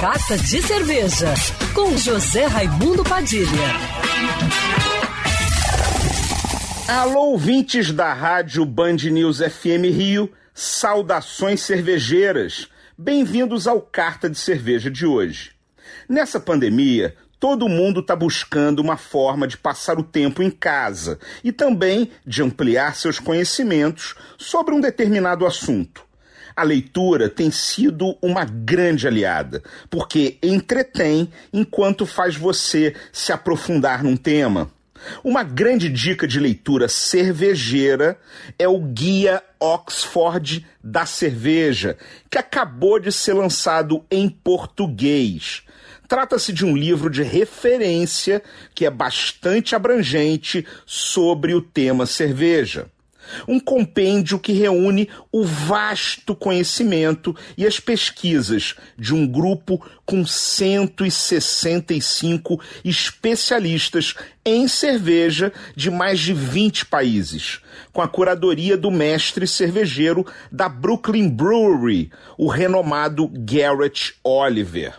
Carta de Cerveja, com José Raimundo Padilha. Alô, ouvintes da rádio Band News FM Rio, saudações cervejeiras. Bem-vindos ao Carta de Cerveja de hoje. Nessa pandemia, todo mundo está buscando uma forma de passar o tempo em casa e também de ampliar seus conhecimentos sobre um determinado assunto. A leitura tem sido uma grande aliada, porque entretém enquanto faz você se aprofundar num tema. Uma grande dica de leitura cervejeira é o Guia Oxford da Cerveja, que acabou de ser lançado em português. Trata-se de um livro de referência que é bastante abrangente sobre o tema cerveja. Um compêndio que reúne o vasto conhecimento e as pesquisas de um grupo com 165 especialistas em cerveja de mais de 20 países, com a curadoria do mestre cervejeiro da Brooklyn Brewery, o renomado Garrett Oliver.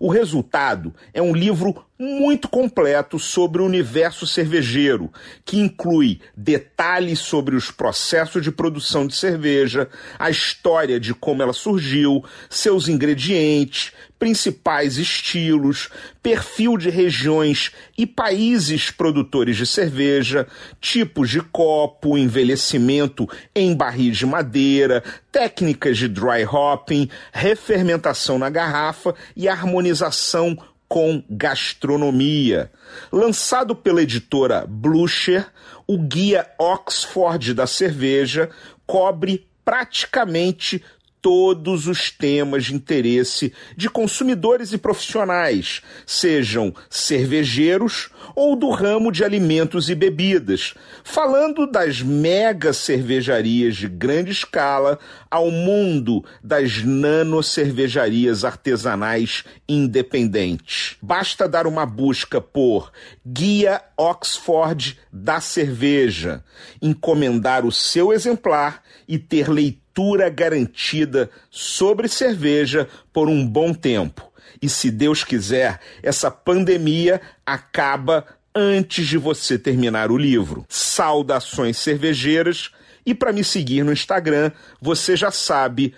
O resultado é um livro muito completo sobre o universo cervejeiro, que inclui detalhes sobre os processos de produção de cerveja, a história de como ela surgiu, seus ingredientes, principais estilos, perfil de regiões e países produtores de cerveja, tipos de copo, envelhecimento em barris de madeira, técnicas de dry hopping, refermentação na garrafa e harmonização com gastronomia. Lançado pela editora Blucher, o guia Oxford da cerveja cobre praticamente todos os temas de interesse de consumidores e profissionais, sejam cervejeiros ou do ramo de alimentos e bebidas, falando das mega cervejarias de grande escala ao mundo das nano cervejarias artesanais independentes. Basta dar uma busca por Guia Oxford da Cerveja, encomendar o seu exemplar e ter leitura cultura garantida sobre cerveja por um bom tempo. E se Deus quiser, essa pandemia acaba antes de você terminar o livro. Saudações cervejeiras e para me seguir no Instagram, você já sabe,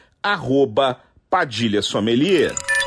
Padilha Sommelier.